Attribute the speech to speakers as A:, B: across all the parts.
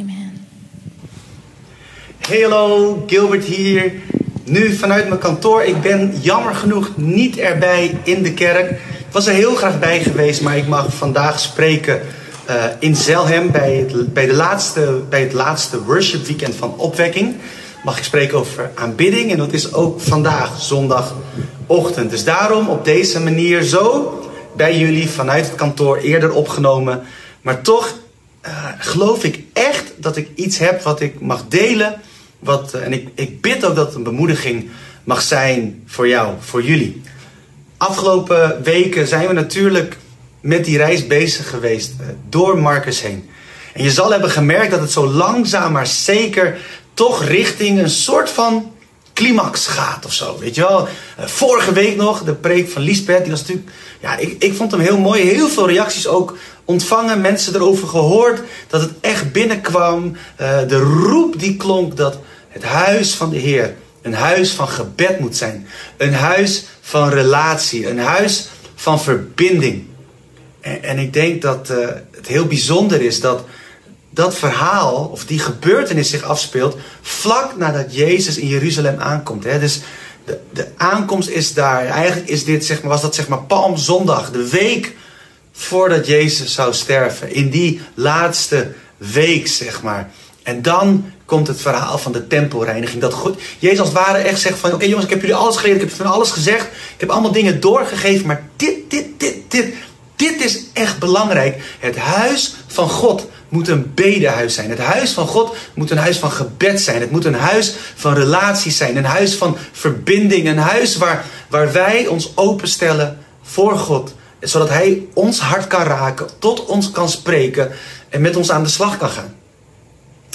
A: Amen.
B: Hallo, Gilbert hier. Nu vanuit mijn kantoor. Ik ben jammer genoeg niet erbij in de kerk. Ik was er heel graag bij geweest, maar ik mag vandaag spreken uh, in Zelhem bij het, bij, de laatste, bij het laatste worship weekend van opwekking. Mag ik spreken over aanbidding en dat is ook vandaag, zondagochtend. Dus daarom op deze manier zo bij jullie vanuit het kantoor eerder opgenomen. Maar toch uh, geloof ik dat ik iets heb wat ik mag delen. Wat, uh, en ik, ik bid ook dat het een bemoediging mag zijn voor jou, voor jullie. Afgelopen weken zijn we natuurlijk met die reis bezig geweest uh, door Marcus heen. En je zal hebben gemerkt dat het zo langzaam maar zeker toch richting een soort van climax gaat of zo. Weet je wel? vorige week nog, de preek van Lisbeth, die was natuurlijk. Ja, ik, ik vond hem heel mooi. Heel veel reacties ook ontvangen, mensen erover gehoord. Dat het echt binnenkwam. Uh, de roep die klonk dat het huis van de Heer een huis van gebed moet zijn. Een huis van relatie. Een huis van verbinding. En, en ik denk dat uh, het heel bijzonder is dat dat verhaal of die gebeurtenis zich afspeelt vlak nadat Jezus in Jeruzalem aankomt. Hè? Dus de, de aankomst is daar. Eigenlijk is dit, zeg maar, was dat zeg maar Palmzondag, de week voordat Jezus zou sterven. In die laatste week, zeg maar. En dan komt het verhaal van de tempelreiniging. Dat God, Jezus als het ware echt zegt van... Oké jongens, ik heb jullie alles geleerd. Ik heb van alles gezegd. Ik heb allemaal dingen doorgegeven. Maar dit, dit, dit, dit... Dit is echt belangrijk. Het huis van God moet een bedehuis zijn. Het huis van God moet een huis van gebed zijn. Het moet een huis van relaties zijn. Een huis van verbinding. Een huis waar, waar wij ons openstellen voor God. Zodat Hij ons hart kan raken, tot ons kan spreken en met ons aan de slag kan gaan.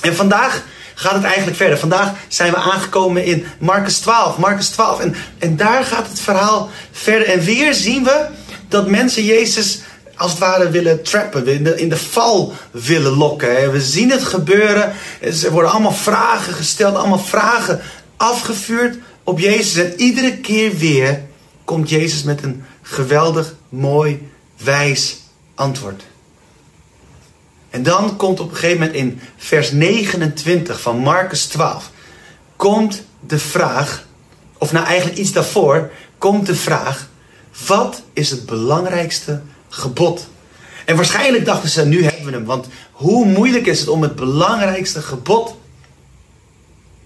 B: En vandaag gaat het eigenlijk verder. Vandaag zijn we aangekomen in Marcus 12. Marcus 12. En, en daar gaat het verhaal verder. En weer zien we dat mensen Jezus als het ware willen trappen, in de, in de val willen lokken. We zien het gebeuren. Er worden allemaal vragen gesteld, allemaal vragen afgevuurd op Jezus. En iedere keer weer komt Jezus met een geweldig, mooi, wijs antwoord. En dan komt op een gegeven moment in vers 29 van Marcus 12, komt de vraag, of nou eigenlijk iets daarvoor, komt de vraag, wat is het belangrijkste gebod? En waarschijnlijk dachten ze, nu hebben we hem, want hoe moeilijk is het om het belangrijkste gebod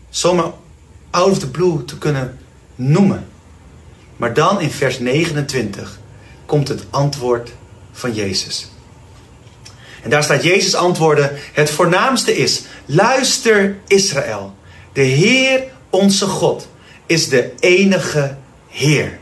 B: zomaar out of the blue te kunnen noemen? Maar dan in vers 29 komt het antwoord van Jezus. En daar staat Jezus antwoorden: Het voornaamste is: luister Israël. De Heer onze God is de enige Heer.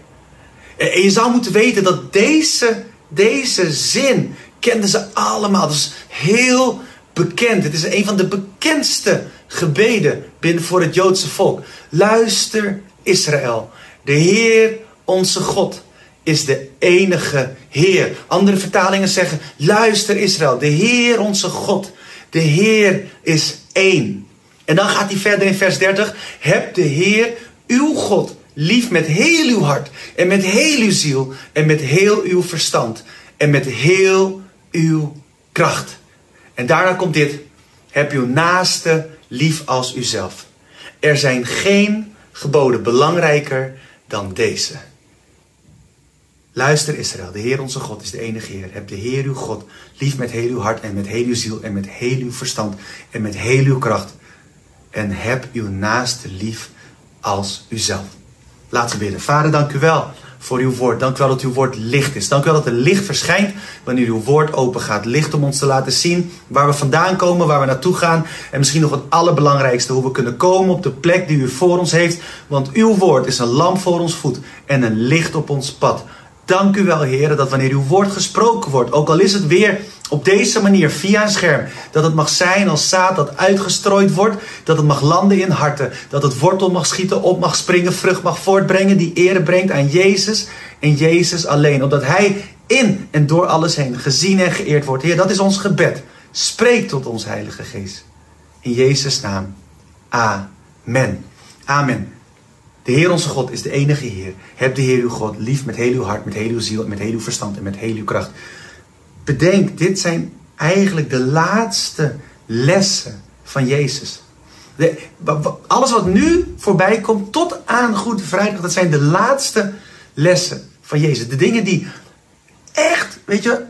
B: En je zou moeten weten dat deze, deze zin kenden ze allemaal. Dat is heel bekend. Het is een van de bekendste gebeden binnen voor het Joodse volk. Luister Israël. De Heer onze God is de enige Heer. Andere vertalingen zeggen: luister Israël. De Heer onze God. De Heer is één. En dan gaat hij verder in vers 30. Heb de Heer uw God lief met heel uw hart en met heel uw ziel en met heel uw verstand en met heel uw kracht. En daarna komt dit: heb uw naaste lief als uzelf. Er zijn geen geboden belangrijker dan deze. Luister Israël, de Heer onze God is de enige Heer. Heb de Heer uw God lief met heel uw hart en met heel uw ziel en met heel uw verstand en met heel uw kracht. En heb uw naaste lief als uzelf. Laten we bidden. Vader, dank u wel voor uw woord. Dank u wel dat uw woord licht is. Dank u wel dat er licht verschijnt wanneer uw woord open gaat. Licht om ons te laten zien waar we vandaan komen, waar we naartoe gaan. En misschien nog het allerbelangrijkste, hoe we kunnen komen op de plek die u voor ons heeft. Want uw woord is een lamp voor ons voet en een licht op ons pad. Dank u wel, heren, dat wanneer uw woord gesproken wordt, ook al is het weer op deze manier via een scherm, dat het mag zijn als zaad dat uitgestrooid wordt, dat het mag landen in harten, dat het wortel mag schieten, op mag springen, vrucht mag voortbrengen, die ere brengt aan Jezus en Jezus alleen, opdat Hij in en door alles heen gezien en geëerd wordt. Heer, dat is ons gebed. Spreek tot ons, Heilige Geest. In Jezus' naam. Amen. Amen. De Heer onze God is de enige Heer. Heb de Heer uw God lief met heel uw hart, met heel uw ziel, met heel uw verstand en met heel uw kracht. Bedenk, dit zijn eigenlijk de laatste lessen van Jezus. De, alles wat nu voorbij komt tot aan Goede Vrijdag, dat zijn de laatste lessen van Jezus. De dingen die echt, weet je,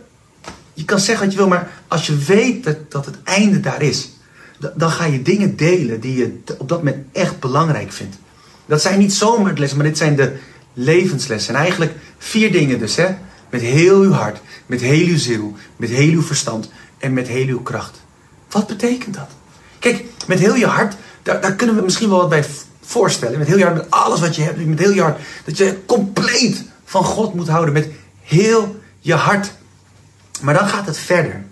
B: je kan zeggen wat je wil, maar als je weet dat, dat het einde daar is, dan ga je dingen delen die je op dat moment echt belangrijk vindt. Dat zijn niet zomaar de lessen, maar dit zijn de levenslessen. En eigenlijk vier dingen dus, hè. Met heel uw hart, met heel uw ziel, met heel uw verstand en met heel uw kracht. Wat betekent dat? Kijk, met heel je hart, daar, daar kunnen we misschien wel wat bij voorstellen. Met heel je hart, met alles wat je hebt, met heel je hart. Dat je compleet van God moet houden, met heel je hart. Maar dan gaat het verder.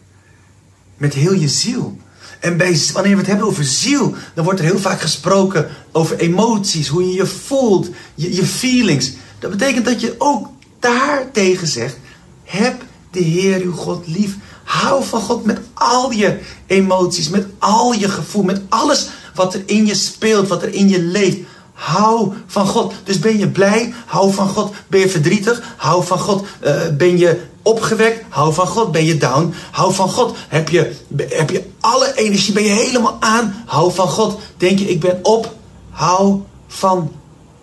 B: Met heel je ziel. En wanneer we het hebben over ziel, dan wordt er heel vaak gesproken over emoties, hoe je je voelt, je, je feelings. Dat betekent dat je ook daartegen zegt: heb de Heer uw God lief. Hou van God met al je emoties, met al je gevoel, met alles wat er in je speelt, wat er in je leeft. Hou van God. Dus ben je blij? Hou van God. Ben je verdrietig? Hou van God. Uh, ben je opgewekt? Hou van God. Ben je down? Hou van God. Heb je, heb je alle energie? Ben je helemaal aan? Hou van God. Denk je, ik ben op? Hou van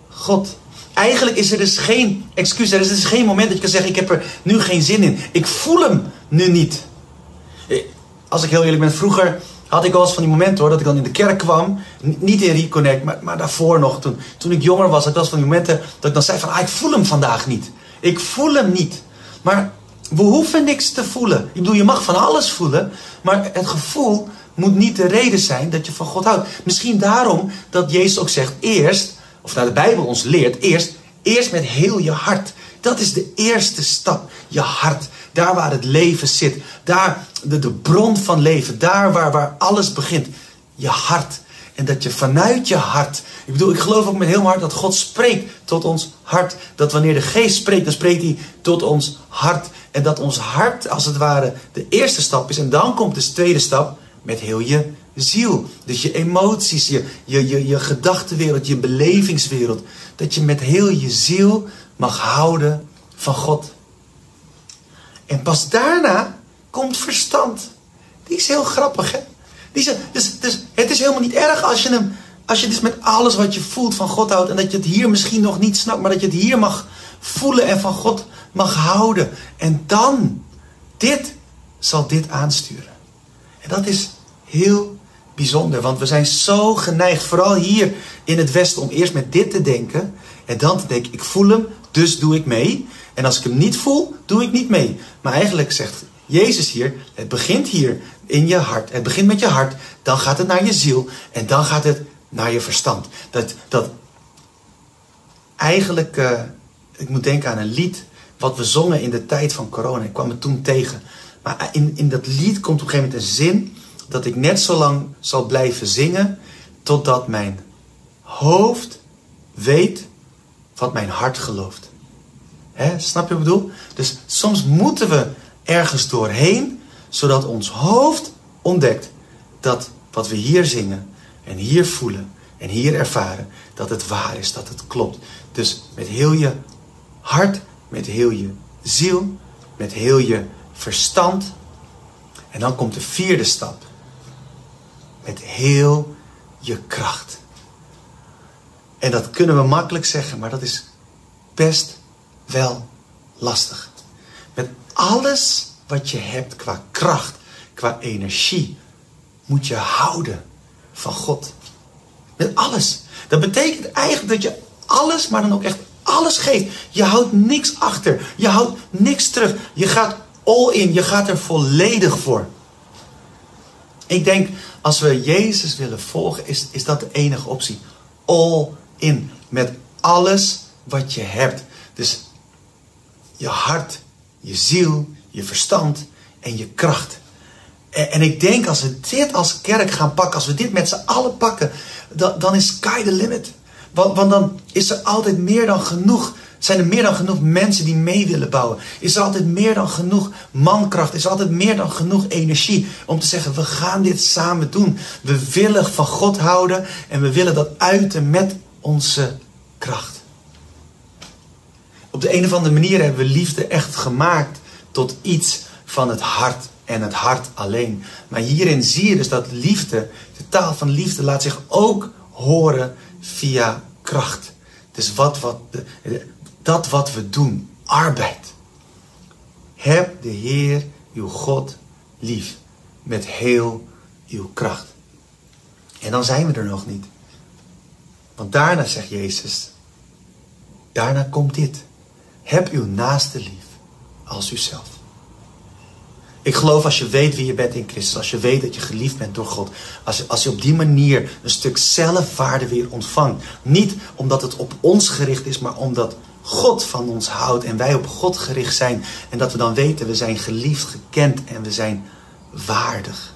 B: God. Eigenlijk is er dus geen excuus. Er is dus geen moment dat je kan zeggen: Ik heb er nu geen zin in. Ik voel hem nu niet. Eh, als ik heel eerlijk ben, vroeger had ik wel eens van die momenten hoor, dat ik dan in de kerk kwam. Niet in Reconnect, maar, maar daarvoor nog. Toen, toen ik jonger was, had ik wel eens van die momenten dat ik dan zei van, ah, ik voel hem vandaag niet. Ik voel hem niet. Maar we hoeven niks te voelen. Ik bedoel, je mag van alles voelen, maar het gevoel moet niet de reden zijn dat je van God houdt. Misschien daarom dat Jezus ook zegt, eerst, of nou de Bijbel ons leert, eerst, eerst met heel je hart. Dat is de eerste stap, je hart. Daar waar het leven zit. Daar de, de bron van leven. Daar waar, waar alles begint. Je hart. En dat je vanuit je hart. Ik bedoel, ik geloof ook met heel mijn hart dat God spreekt tot ons hart. Dat wanneer de geest spreekt, dan spreekt hij tot ons hart. En dat ons hart, als het ware, de eerste stap is. En dan komt de tweede stap met heel je ziel. Dus je emoties, je, je, je, je gedachtenwereld, je belevingswereld. Dat je met heel je ziel mag houden van God. En pas daarna komt verstand. Die is heel grappig, hè? Dus, dus het is helemaal niet erg als je hem, als je dus met alles wat je voelt van God houdt. En dat je het hier misschien nog niet snapt, maar dat je het hier mag voelen en van God mag houden. En dan, dit zal dit aansturen. En dat is heel bijzonder, want we zijn zo geneigd, vooral hier in het Westen, om eerst met dit te denken. En dan te denken, ik voel hem, dus doe ik mee. En als ik hem niet voel, doe ik niet mee. Maar eigenlijk zegt Jezus hier, het begint hier in je hart. Het begint met je hart, dan gaat het naar je ziel en dan gaat het naar je verstand. Dat, dat eigenlijk, uh, ik moet denken aan een lied wat we zongen in de tijd van corona. Ik kwam het toen tegen. Maar in, in dat lied komt op een gegeven moment een zin dat ik net zo lang zal blijven zingen totdat mijn hoofd weet wat mijn hart gelooft. He, snap je wat ik bedoel? Dus soms moeten we ergens doorheen, zodat ons hoofd ontdekt dat wat we hier zingen en hier voelen en hier ervaren, dat het waar is, dat het klopt. Dus met heel je hart, met heel je ziel, met heel je verstand. En dan komt de vierde stap. Met heel je kracht. En dat kunnen we makkelijk zeggen, maar dat is best wel lastig. Alles wat je hebt qua kracht, qua energie, moet je houden van God. Met alles. Dat betekent eigenlijk dat je alles, maar dan ook echt alles geeft. Je houdt niks achter. Je houdt niks terug. Je gaat all in. Je gaat er volledig voor. Ik denk, als we Jezus willen volgen, is, is dat de enige optie. All in. Met alles wat je hebt. Dus je hart, je ziel, je verstand en je kracht. En, en ik denk als we dit als kerk gaan pakken, als we dit met z'n allen pakken, dan, dan is sky the limit. Want, want dan is er altijd meer dan genoeg zijn er meer dan genoeg mensen die mee willen bouwen? Is er altijd meer dan genoeg mankracht? Is er altijd meer dan genoeg energie om te zeggen: we gaan dit samen doen? We willen van God houden en we willen dat uiten met onze kracht. Op de een of andere manier hebben we liefde echt gemaakt tot iets van het hart. en het hart alleen. Maar hierin zie je dus dat liefde, de taal van liefde, laat zich ook horen via kracht. Dus wat, wat, dat wat we doen, arbeid. Heb de Heer uw God lief met heel uw kracht. En dan zijn we er nog niet. Want daarna zegt Jezus, daarna komt dit. Heb uw naaste lief als uzelf. Ik geloof als je weet wie je bent in Christus, als je weet dat je geliefd bent door God, als je, als je op die manier een stuk zelfwaarde weer ontvangt. Niet omdat het op ons gericht is, maar omdat God van ons houdt en wij op God gericht zijn. En dat we dan weten, we zijn geliefd, gekend en we zijn waardig.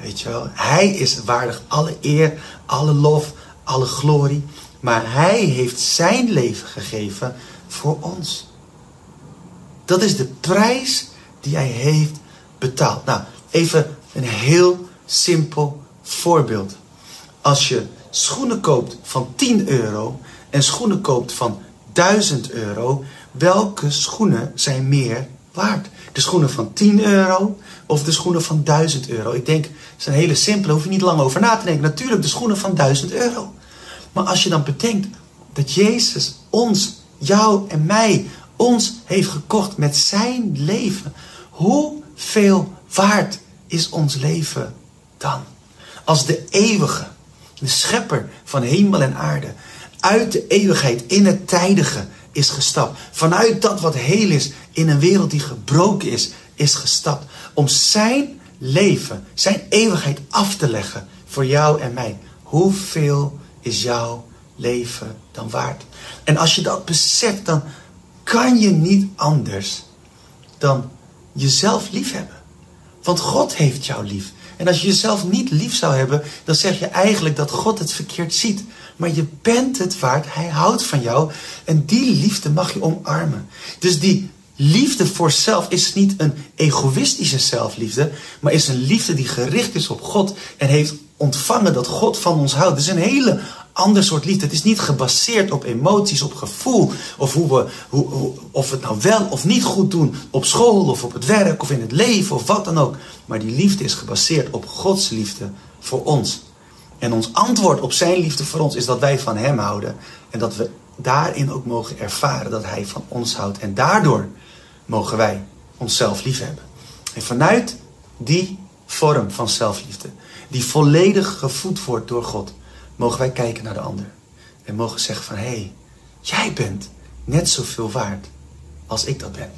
B: Weet je wel, Hij is waardig alle eer, alle lof, alle glorie. Maar Hij heeft zijn leven gegeven voor ons. Dat is de prijs die Hij heeft betaald. Nou, even een heel simpel voorbeeld. Als je schoenen koopt van 10 euro en schoenen koopt van 1000 euro, welke schoenen zijn meer waard? De schoenen van 10 euro of de schoenen van 1000 euro? Ik denk, dat is een hele simpele, hoef je niet lang over na te denken. Natuurlijk de schoenen van 1000 euro. Maar als je dan bedenkt dat Jezus ons, jou en mij, ons heeft gekocht met zijn leven, hoeveel waard is ons leven dan? Als de eeuwige, de schepper van hemel en aarde, uit de eeuwigheid in het tijdige is gestapt. Vanuit dat wat heel is in een wereld die gebroken is, is gestapt. Om zijn leven, zijn eeuwigheid af te leggen voor jou en mij. Hoeveel is jouw leven dan waard? En als je dat beseft, dan kan je niet anders dan jezelf lief hebben. Want God heeft jou lief. En als je jezelf niet lief zou hebben, dan zeg je eigenlijk dat God het verkeerd ziet. Maar je bent het waard, Hij houdt van jou. En die liefde mag je omarmen. Dus die liefde voor zelf is niet een egoïstische zelfliefde, maar is een liefde die gericht is op God en heeft ontvangen dat God van ons houdt. Het is een hele ander soort liefde. Het is niet gebaseerd op emoties, op gevoel. Of hoe we, hoe, hoe, of het nou wel of niet goed doen. Op school of op het werk of in het leven of wat dan ook. Maar die liefde is gebaseerd op Gods liefde voor ons. En ons antwoord op zijn liefde voor ons is dat wij van hem houden. En dat we daarin ook mogen ervaren dat hij van ons houdt. En daardoor mogen wij onszelf lief hebben. En vanuit die vorm van zelfliefde, die volledig gevoed wordt door God, mogen wij kijken naar de ander. En mogen zeggen van, hé, hey, jij bent net zoveel waard als ik dat ben.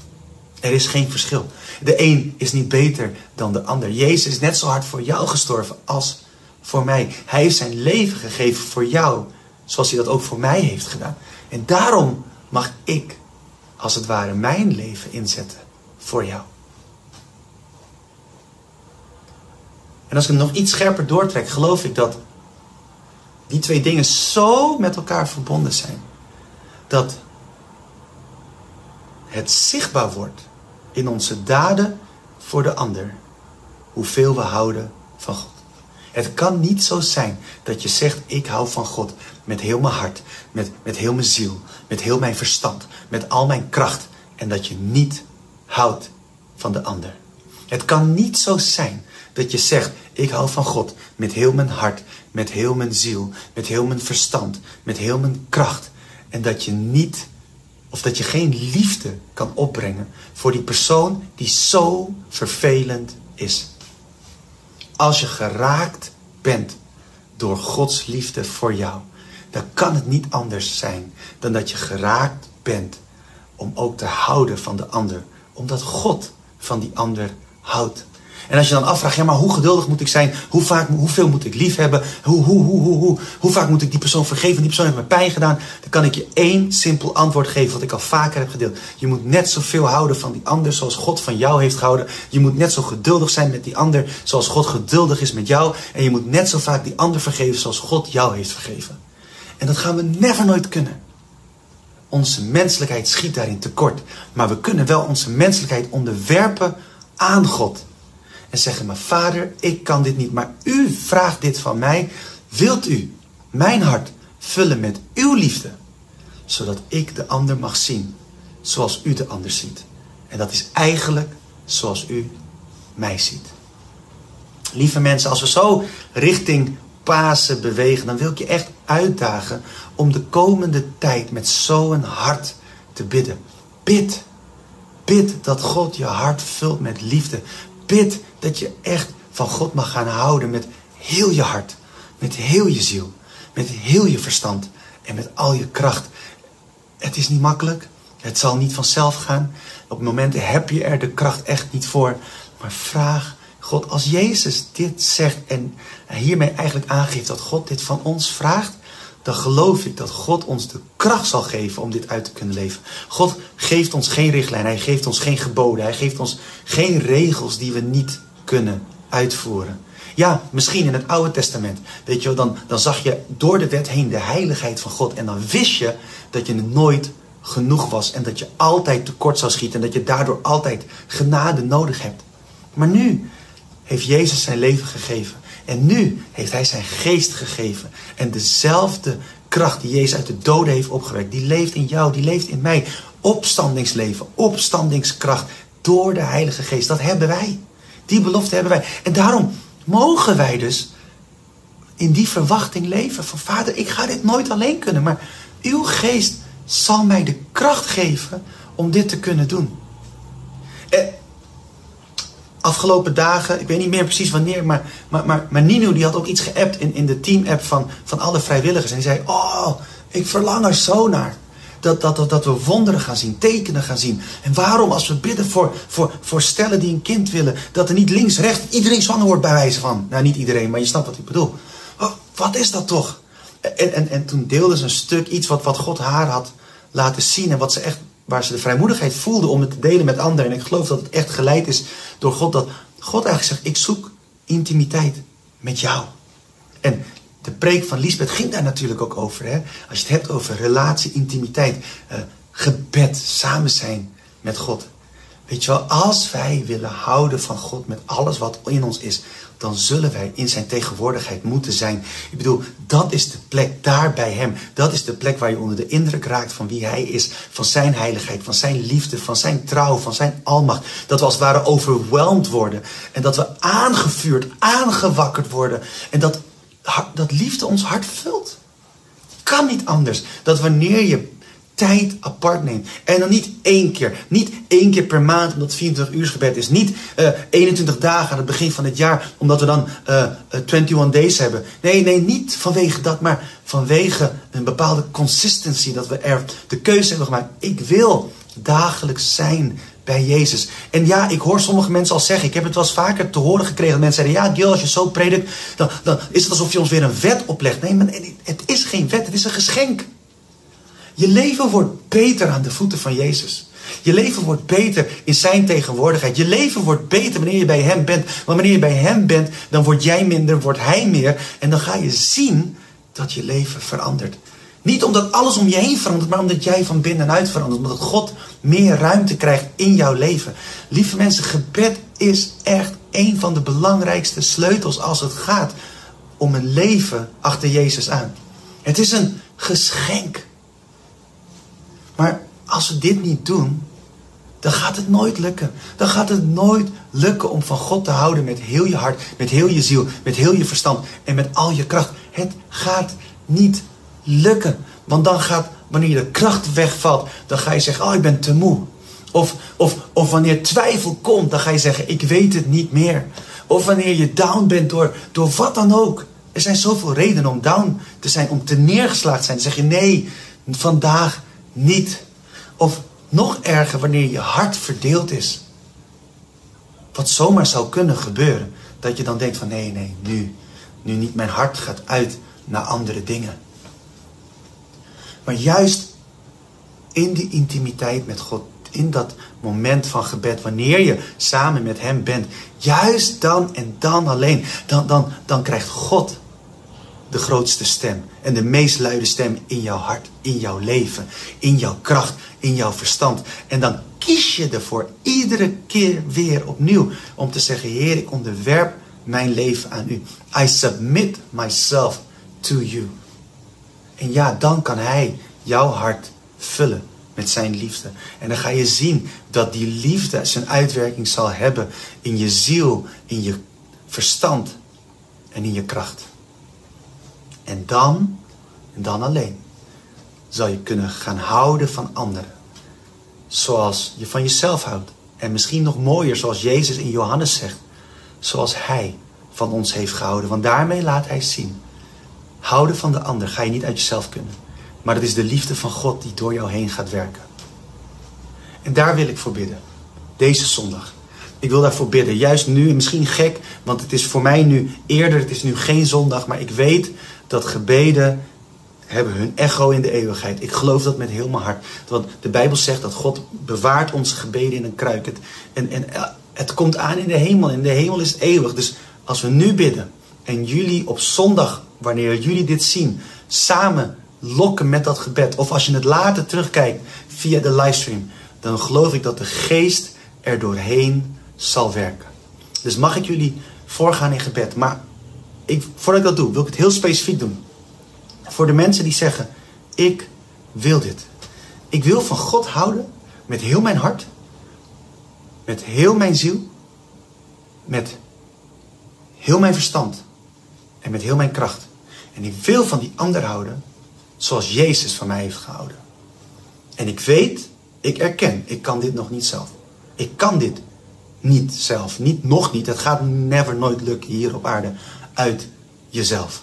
B: Er is geen verschil. De een is niet beter dan de ander. Jezus is net zo hard voor jou gestorven als voor mij. Hij heeft zijn leven gegeven voor jou, zoals hij dat ook voor mij heeft gedaan. En daarom mag ik, als het ware, mijn leven inzetten voor jou. En als ik hem nog iets scherper doortrek, geloof ik dat die twee dingen zo met elkaar verbonden zijn. Dat het zichtbaar wordt in onze daden voor de ander. Hoeveel we houden van God. Het kan niet zo zijn dat je zegt: Ik hou van God met heel mijn hart, met, met heel mijn ziel, met heel mijn verstand, met al mijn kracht. En dat je niet houdt van de ander. Het kan niet zo zijn dat je zegt: Ik hou van God met heel mijn hart, met heel mijn ziel, met heel mijn verstand, met heel mijn kracht. En dat je niet, of dat je geen liefde kan opbrengen voor die persoon die zo vervelend is. Als je geraakt bent door Gods liefde voor jou, dan kan het niet anders zijn dan dat je geraakt bent om ook te houden van de ander, omdat God van die ander houdt. En als je dan afvraagt, ja, maar hoe geduldig moet ik zijn? Hoe vaak, hoeveel moet ik lief hebben? Hoe, hoe, hoe, hoe, hoe, vaak moet ik die persoon vergeven? Die persoon heeft me pijn gedaan. Dan kan ik je één simpel antwoord geven, wat ik al vaker heb gedeeld. Je moet net zoveel houden van die ander zoals God van jou heeft gehouden. Je moet net zo geduldig zijn met die ander zoals God geduldig is met jou. En je moet net zo vaak die ander vergeven zoals God jou heeft vergeven. En dat gaan we never nooit kunnen. Onze menselijkheid schiet daarin tekort. Maar we kunnen wel onze menselijkheid onderwerpen aan God en zeggen: Maar vader, ik kan dit niet, maar u vraagt dit van mij. Wilt u mijn hart vullen met uw liefde, zodat ik de ander mag zien zoals u de ander ziet? En dat is eigenlijk zoals u mij ziet. Lieve mensen, als we zo richting Pasen bewegen, dan wil ik je echt uitdagen om de komende tijd met zo'n hart te bidden. Bid. Bid dat God je hart vult met liefde. Bid dat je echt van God mag gaan houden met heel je hart, met heel je ziel, met heel je verstand en met al je kracht. Het is niet makkelijk. Het zal niet vanzelf gaan. Op momenten heb je er de kracht echt niet voor. Maar vraag God, als Jezus dit zegt en hiermee eigenlijk aangeeft dat God dit van ons vraagt, dan geloof ik dat God ons de kracht zal geven om dit uit te kunnen leven. God geeft ons geen richtlijn, Hij geeft ons geen geboden, Hij geeft ons geen regels die we niet kunnen uitvoeren. Ja, misschien in het Oude Testament. Weet je wel, dan, dan zag je door de wet heen de heiligheid van God. En dan wist je dat je nooit genoeg was. En dat je altijd tekort zou schieten. En dat je daardoor altijd genade nodig hebt. Maar nu heeft Jezus zijn leven gegeven. En nu heeft hij zijn geest gegeven. En dezelfde kracht die Jezus uit de doden heeft opgewekt, die leeft in jou, die leeft in mij. Opstandingsleven, opstandingskracht door de Heilige Geest. Dat hebben wij. Die belofte hebben wij. En daarom mogen wij dus in die verwachting leven van Vader, ik ga dit nooit alleen kunnen, maar uw geest zal mij de kracht geven om dit te kunnen doen. Eh, afgelopen dagen, ik weet niet meer precies wanneer, maar, maar, maar, maar Nino die had ook iets geappt in, in de team-app van, van alle vrijwilligers. En die zei, oh, ik verlang er zo naar. Dat, dat, dat, we wonderen gaan zien, tekenen gaan zien. En waarom als we bidden voor, voor, voor stellen die een kind willen, dat er niet links, rechts, iedereen zwanger wordt bij wijze van. Nou, niet iedereen, maar je snapt wat ik bedoel. Oh, wat is dat toch? En, en, en toen deelde ze een stuk, iets wat, wat God haar had laten zien en wat ze echt waar ze de vrijmoedigheid voelde om het te delen met anderen. En ik geloof dat het echt geleid is door God. Dat God eigenlijk zegt, ik zoek intimiteit met jou. En de preek van Lisbeth ging daar natuurlijk ook over. Hè? Als je het hebt over relatie, intimiteit, uh, gebed, samen zijn met God. Weet je wel, als wij willen houden van God met alles wat in ons is, dan zullen wij in zijn tegenwoordigheid moeten zijn. Ik bedoel, dat is de plek daar bij hem. Dat is de plek waar je onder de indruk raakt van wie hij is, van zijn heiligheid, van zijn liefde, van zijn trouw, van zijn almacht. Dat we als het ware overweldigd worden en dat we aangevuurd, aangewakkerd worden en dat, dat liefde ons hart vult. Kan niet anders. Dat wanneer je tijd apart neemt. En dan niet één keer. Niet één keer per maand, omdat het 24 uur gebed is. Niet uh, eh, 21 dagen aan het begin van het jaar, omdat we dan uh, uh, 21 days hebben. Nee, nee, niet vanwege dat, maar vanwege een bepaalde consistency. Dat we er de keuze hebben gemaakt. Ik wil dagelijks zijn bij Jezus. En ja, ik hoor sommige mensen al zeggen, ik heb het wel eens vaker te horen gekregen. Mensen zeiden, ja Gil, als je zo predikt, dan, dan is het alsof je ons weer een wet oplegt. Nee, maar het is geen wet, het is een geschenk. Je leven wordt beter aan de voeten van Jezus. Je leven wordt beter in zijn tegenwoordigheid. Je leven wordt beter wanneer je bij hem bent. Want wanneer je bij hem bent, dan word jij minder, wordt hij meer. En dan ga je zien dat je leven verandert. Niet omdat alles om je heen verandert, maar omdat jij van binnenuit verandert. Omdat God meer ruimte krijgt in jouw leven. Lieve mensen, gebed is echt een van de belangrijkste sleutels als het gaat om een leven achter Jezus aan. Het is een geschenk. Maar als we dit niet doen, dan gaat het nooit lukken. Dan gaat het nooit lukken om van God te houden met heel je hart, met heel je ziel, met heel je verstand en met al je kracht. Het gaat niet lukken. Want dan gaat, wanneer de kracht wegvalt, dan ga je zeggen, oh ik ben te moe. Of, of, of wanneer twijfel komt, dan ga je zeggen, ik weet het niet meer. Of wanneer je down bent door, door wat dan ook. Er zijn zoveel redenen om down te zijn, om te neergeslagen te zijn. Zeg je, nee, vandaag niet. Of nog erger, wanneer je hart verdeeld is. Wat zomaar zou kunnen gebeuren. Dat je dan denkt van nee, nee, nu. Nu niet. Mijn hart gaat uit naar andere dingen. Maar juist in die intimiteit met God. In dat moment van gebed. Wanneer je samen met Hem bent. Juist dan en dan alleen. Dan, dan, dan krijgt God de grootste stem en de meest luide stem in jouw hart, in jouw leven, in jouw kracht, in jouw verstand. En dan kies je ervoor iedere keer weer opnieuw om te zeggen: Heer, ik onderwerp mijn leven aan u. I submit myself to you. En ja, dan kan Hij jouw hart vullen met zijn liefde. En dan ga je zien dat die liefde zijn uitwerking zal hebben in je ziel, in je verstand en in je kracht. En dan, en dan alleen, zal je kunnen gaan houden van anderen. Zoals je van jezelf houdt. En misschien nog mooier, zoals Jezus in Johannes zegt. Zoals Hij van ons heeft gehouden. Want daarmee laat Hij zien. Houden van de ander ga je niet uit jezelf kunnen. Maar het is de liefde van God die door jou heen gaat werken. En daar wil ik voor bidden. Deze zondag. Ik wil daarvoor bidden. Juist nu, misschien gek, want het is voor mij nu eerder, het is nu geen zondag, maar ik weet dat gebeden hebben hun echo in de eeuwigheid. Ik geloof dat met heel mijn hart. Want de Bijbel zegt dat God bewaart onze gebeden in een kruik. En, en eh, het komt aan in de hemel. In de hemel is eeuwig. Dus als we nu bidden en jullie op zondag, wanneer jullie dit zien, samen lokken met dat gebed. Of als je het later terugkijkt via de livestream. Dan geloof ik dat de geest er doorheen zal werken. Dus mag ik jullie voorgaan in gebed. Maar ik, voordat ik dat doe, wil ik het heel specifiek doen. Voor de mensen die zeggen: Ik wil dit. Ik wil van God houden met heel mijn hart, met heel mijn ziel, met heel mijn verstand en met heel mijn kracht. En ik wil van die ander houden zoals Jezus van mij heeft gehouden. En ik weet, ik erken, ik kan dit nog niet zelf. Ik kan dit niet zelf. Niet, nog niet. Het gaat never nooit lukken hier op aarde uit jezelf.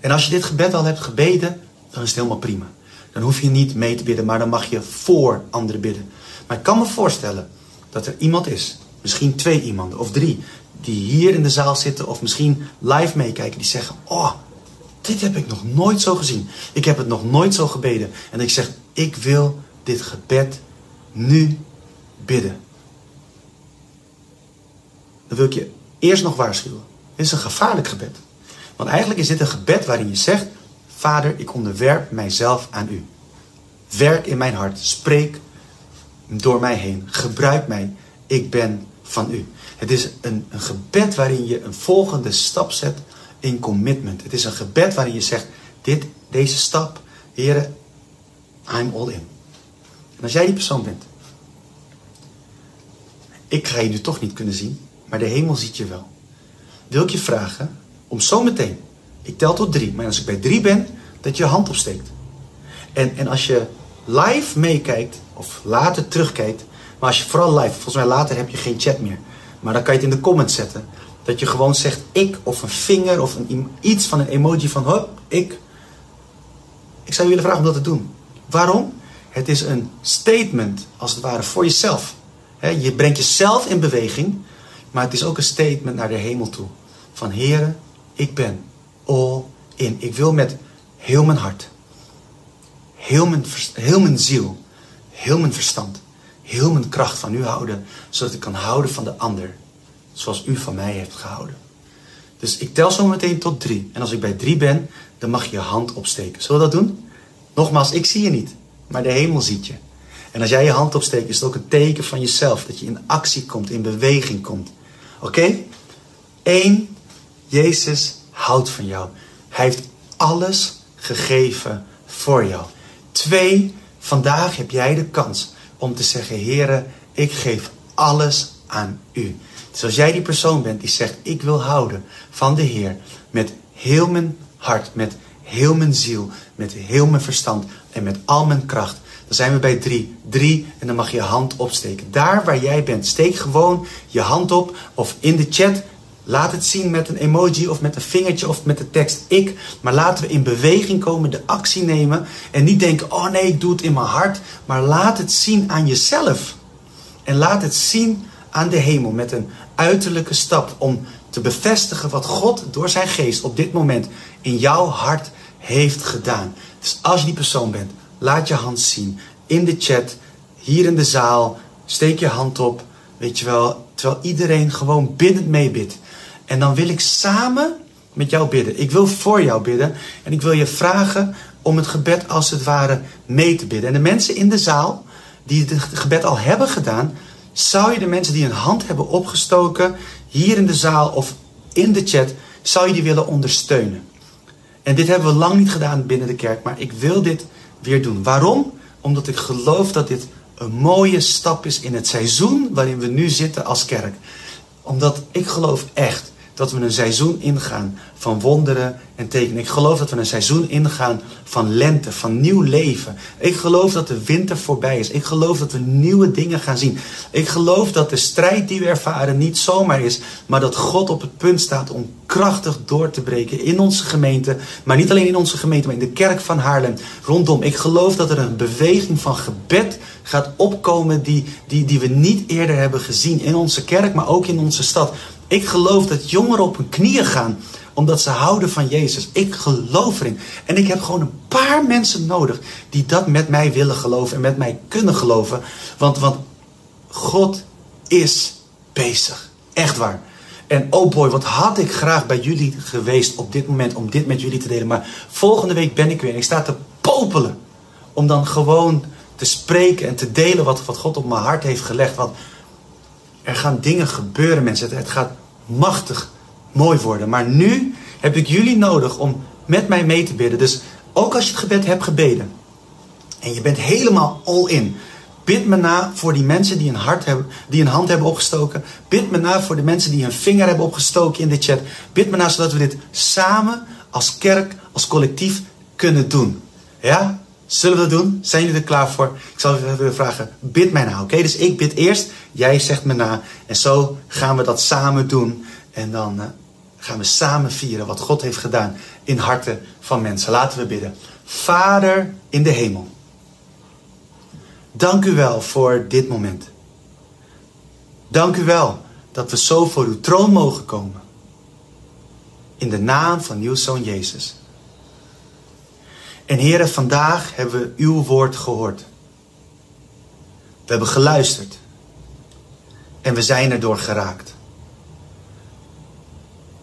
B: En als je dit gebed al hebt gebeden, dan is het helemaal prima. Dan hoef je niet mee te bidden, maar dan mag je voor anderen bidden. Maar ik kan me voorstellen dat er iemand is, misschien twee iemanden of drie, die hier in de zaal zitten of misschien live meekijken, die zeggen: Oh, dit heb ik nog nooit zo gezien. Ik heb het nog nooit zo gebeden. En ik zeg: Ik wil dit gebed nu bidden. Dan wil ik je eerst nog waarschuwen. Dit is een gevaarlijk gebed. Want eigenlijk is dit een gebed waarin je zegt: Vader, ik onderwerp mijzelf aan u. Werk in mijn hart. Spreek door mij heen. Gebruik mij. Ik ben van u. Het is een, een gebed waarin je een volgende stap zet in commitment. Het is een gebed waarin je zegt: dit, deze stap, Heren, I'm all in. En als jij die persoon bent, ik ga je nu toch niet kunnen zien, maar de hemel ziet je wel. Wil ik je vragen om zometeen, ik tel tot drie, maar als ik bij drie ben, dat je je hand opsteekt. En, en als je live meekijkt, of later terugkijkt, maar als je vooral live, volgens mij later heb je geen chat meer, maar dan kan je het in de comments zetten. Dat je gewoon zegt ik, of een vinger, of een, iets van een emoji van hop, ik. Ik zou je willen vragen om dat te doen. Waarom? Het is een statement, als het ware, voor jezelf. je brengt jezelf in beweging, maar het is ook een statement naar de hemel toe. Van heren, ik ben all in. Ik wil met heel mijn hart, heel mijn, heel mijn ziel, heel mijn verstand, heel mijn kracht van u houden, zodat ik kan houden van de ander, zoals u van mij heeft gehouden. Dus ik tel zo meteen tot drie. En als ik bij drie ben, dan mag je je hand opsteken. Zullen we dat doen? Nogmaals, ik zie je niet, maar de hemel ziet je. En als jij je hand opsteekt, is het ook een teken van jezelf. Dat je in actie komt, in beweging komt. Oké? Eén, Jezus houdt van jou. Hij heeft alles gegeven voor jou. Twee, vandaag heb jij de kans om te zeggen: Heere, ik geef alles aan u. Dus als jij die persoon bent die zegt: Ik wil houden van de Heer met heel mijn hart, met heel mijn ziel, met heel mijn verstand en met al mijn kracht. Dan zijn we bij drie. Drie en dan mag je je hand opsteken. Daar waar jij bent, steek gewoon je hand op of in de chat Laat het zien met een emoji of met een vingertje of met de tekst ik. Maar laten we in beweging komen, de actie nemen. En niet denken, oh nee, ik doe het in mijn hart. Maar laat het zien aan jezelf. En laat het zien aan de hemel met een uiterlijke stap. Om te bevestigen wat God door zijn geest op dit moment in jouw hart heeft gedaan. Dus als je die persoon bent, laat je hand zien. In de chat, hier in de zaal. Steek je hand op. Weet je wel, terwijl iedereen gewoon biddend meebidt. En dan wil ik samen met jou bidden. Ik wil voor jou bidden. En ik wil je vragen om het gebed als het ware mee te bidden. En de mensen in de zaal die het gebed al hebben gedaan, zou je de mensen die een hand hebben opgestoken, hier in de zaal of in de chat, zou je die willen ondersteunen? En dit hebben we lang niet gedaan binnen de kerk, maar ik wil dit weer doen. Waarom? Omdat ik geloof dat dit een mooie stap is in het seizoen waarin we nu zitten als kerk. Omdat ik geloof echt dat we een seizoen ingaan van wonderen en tekenen. Ik geloof dat we een seizoen ingaan van lente, van nieuw leven. Ik geloof dat de winter voorbij is. Ik geloof dat we nieuwe dingen gaan zien. Ik geloof dat de strijd die we ervaren niet zomaar is, maar dat God op het punt staat om krachtig door te breken in onze gemeente. Maar niet alleen in onze gemeente, maar in de kerk van Haarlem rondom. Ik geloof dat er een beweging van gebed gaat opkomen die, die, die we niet eerder hebben gezien in onze kerk, maar ook in onze stad. Ik geloof dat jongeren op hun knieën gaan omdat ze houden van Jezus. Ik geloof erin. En ik heb gewoon een paar mensen nodig die dat met mij willen geloven en met mij kunnen geloven. Want, want God is bezig. Echt waar. En oh boy, wat had ik graag bij jullie geweest op dit moment om dit met jullie te delen. Maar volgende week ben ik weer en ik sta te popelen. Om dan gewoon te spreken en te delen wat, wat God op mijn hart heeft gelegd. Want er gaan dingen gebeuren, mensen. Het gaat machtig mooi worden. Maar nu heb ik jullie nodig om met mij mee te bidden. Dus ook als je het gebed hebt gebeden en je bent helemaal all in. Bid me na voor die mensen die een, hart hebben, die een hand hebben opgestoken. Bid me na voor de mensen die een vinger hebben opgestoken in de chat. Bid me na zodat we dit samen als kerk, als collectief kunnen doen. Ja? Zullen we dat doen? Zijn jullie er klaar voor? Ik zal even vragen, bid mij na, oké? Dus ik bid eerst, jij zegt me na. En zo gaan we dat samen doen. En dan uh, gaan we samen vieren wat God heeft gedaan in harten van mensen. Laten we bidden. Vader in de hemel. Dank u wel voor dit moment. Dank u wel dat we zo voor uw troon mogen komen. In de naam van uw zoon Jezus. En heren, vandaag hebben we uw woord gehoord. We hebben geluisterd. En we zijn erdoor geraakt.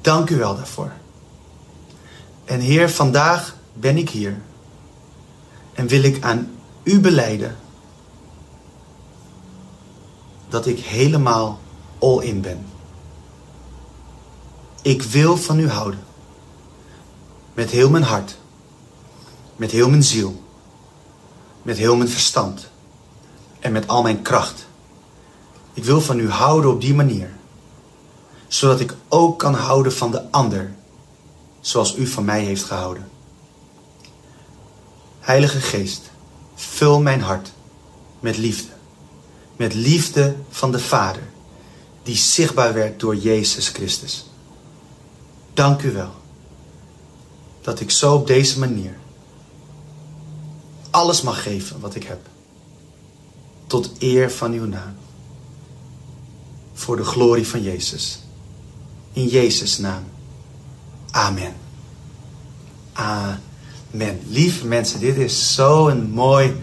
B: Dank u wel daarvoor. En Heer, vandaag ben ik hier. En wil ik aan u beleiden dat ik helemaal all in ben. Ik wil van u houden. Met heel mijn hart met heel mijn ziel. Met heel mijn verstand. En met al mijn kracht. Ik wil van u houden op die manier. Zodat ik ook kan houden van de ander. Zoals u van mij heeft gehouden. Heilige Geest, vul mijn hart met liefde. Met liefde van de Vader, die zichtbaar werd door Jezus Christus. Dank u wel dat ik zo op deze manier alles mag geven wat ik heb. Tot eer van uw naam. Voor de glorie van Jezus. In Jezus' naam. Amen. Amen. Lieve mensen, dit is zo'n mooi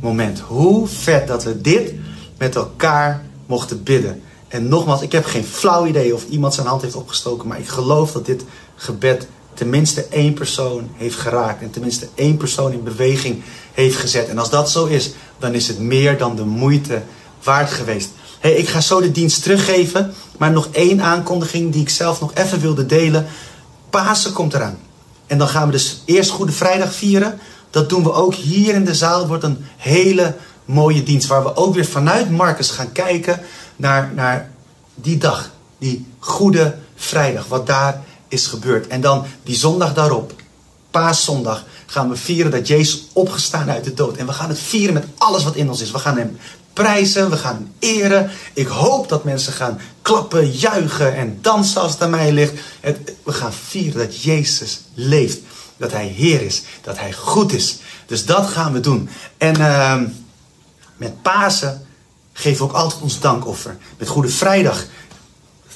B: moment. Hoe vet dat we dit met elkaar mochten bidden. En nogmaals, ik heb geen flauw idee of iemand zijn hand heeft opgestoken, maar ik geloof dat dit gebed tenminste één persoon heeft geraakt en tenminste één persoon in beweging heeft gezet. En als dat zo is, dan is het meer dan de moeite waard geweest. Hey, ik ga zo de dienst teruggeven, maar nog één aankondiging die ik zelf nog even wilde delen. Pasen komt eraan. En dan gaan we dus eerst Goede Vrijdag vieren. Dat doen we ook hier in de zaal. Wordt een hele mooie dienst waar we ook weer vanuit Marcus gaan kijken naar, naar die dag. Die Goede Vrijdag, wat daar is gebeurd. En dan die zondag daarop, paaszondag, gaan we vieren dat Jezus opgestaan uit de dood. En we gaan het vieren met alles wat in ons is. We gaan hem prijzen, we gaan hem eren. Ik hoop dat mensen gaan klappen, juichen en dansen als het aan mij ligt. we gaan vieren dat Jezus leeft. Dat hij Heer is. Dat hij goed is. Dus dat gaan we doen. En uh, met Pasen geven we ook altijd ons dankoffer. Met Goede Vrijdag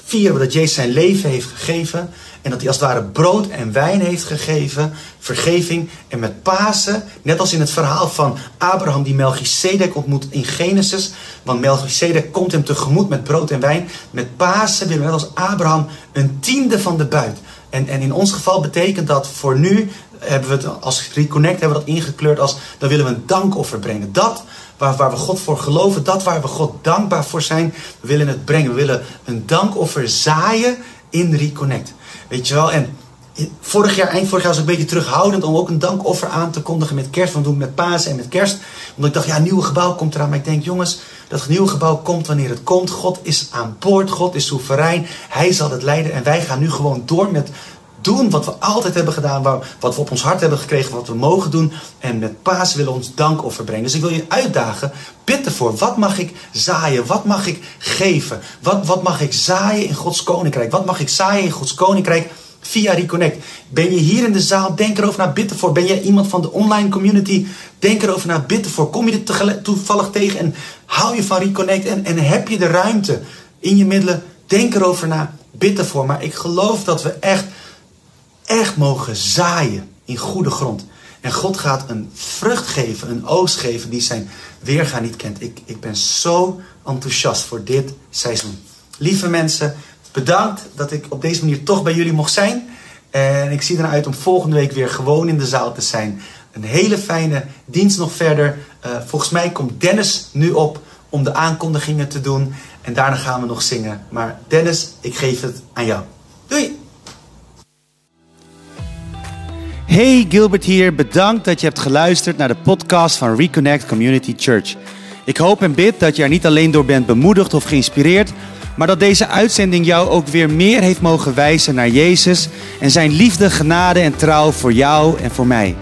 B: vieren we dat Jezus zijn leven heeft gegeven. En dat hij als het ware brood en wijn heeft gegeven, vergeving. En met Pasen, net als in het verhaal van Abraham die Melchizedek ontmoet in Genesis. Want Melchizedek komt hem tegemoet met brood en wijn. Met Pasen willen we net als Abraham een tiende van de buit. En, en in ons geval betekent dat voor nu, hebben we het als Reconnect hebben we dat ingekleurd als, dan willen we een dankoffer brengen. Dat waar, we God voor geloven, dat waar we God dankbaar voor zijn, we willen het brengen. We willen een dankoffer zaaien in Reconnect. Weet je wel? En vorig jaar, eind vorig jaar was ik een beetje terughoudend om ook een dankoffer aan te kondigen met kerst. Want doen met Pasen en met kerst. Omdat ik dacht, ja, een nieuw gebouw komt eraan. Maar ik denk, jongens, dat nieuwe gebouw komt wanneer het komt. God is aan boord, God is soeverein. Hij zal het leiden. En wij gaan nu gewoon door met doen wat we altijd hebben gedaan, wat we op ons hart hebben gekregen, wat we mogen doen. En met paas willen we ons dankoffer brengen. Dus ik wil je uitdagen, bid ervoor. Wat mag ik zaaien? Wat mag ik geven? Wat, wat mag ik zaaien in Gods koninkrijk? Wat mag ik zaaien in Gods koninkrijk? Via Reconnect. Ben je hier in de zaal? Denk erover na, bid ervoor. Ben je iemand van de online community? Denk erover na, bid ervoor. Kom je dit toevallig tegen en hou je van Reconnect en, en heb je de ruimte in je middelen? Denk erover na, bid ervoor. Maar ik geloof dat we echt echt mogen zaaien in goede grond. En God gaat een vrucht geven, een oogst geven die zijn weerga niet kent. Ik, ik ben zo enthousiast voor dit seizoen. Lieve mensen, bedankt dat ik op deze manier toch bij jullie mocht zijn. En ik zie eruit om volgende week weer gewoon in de zaal te zijn. Een hele fijne dienst nog verder. Uh, volgens mij komt Dennis nu op om de aankondigingen te doen. En daarna gaan we nog zingen. Maar Dennis, ik geef het aan jou. Doei! Hey Gilbert hier, bedankt dat je hebt geluisterd naar de podcast van Reconnect Community Church. Ik hoop en bid dat je er niet alleen door bent bemoedigd of geïnspireerd, maar dat deze uitzending jou ook weer meer heeft mogen wijzen naar Jezus en zijn liefde, genade en trouw voor jou en voor mij.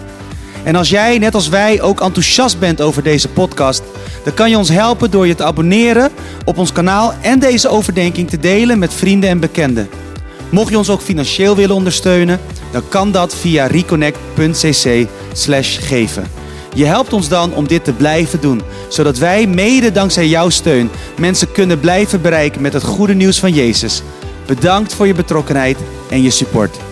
B: En als jij, net als wij, ook enthousiast bent over deze podcast, dan kan je ons helpen door je te abonneren op ons kanaal en deze overdenking te delen met vrienden en bekenden. Mocht je ons ook financieel willen ondersteunen, dan kan dat via reconnect.cc geven. Je helpt ons dan om dit te blijven doen, zodat wij mede dankzij jouw steun mensen kunnen blijven bereiken met het goede nieuws van Jezus. Bedankt voor je betrokkenheid en je support.